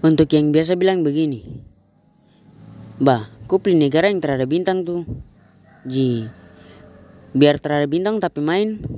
Untuk yang biasa bilang begini, bah kupli negara yang terada bintang tuh. ji. Biar terada bintang tapi main.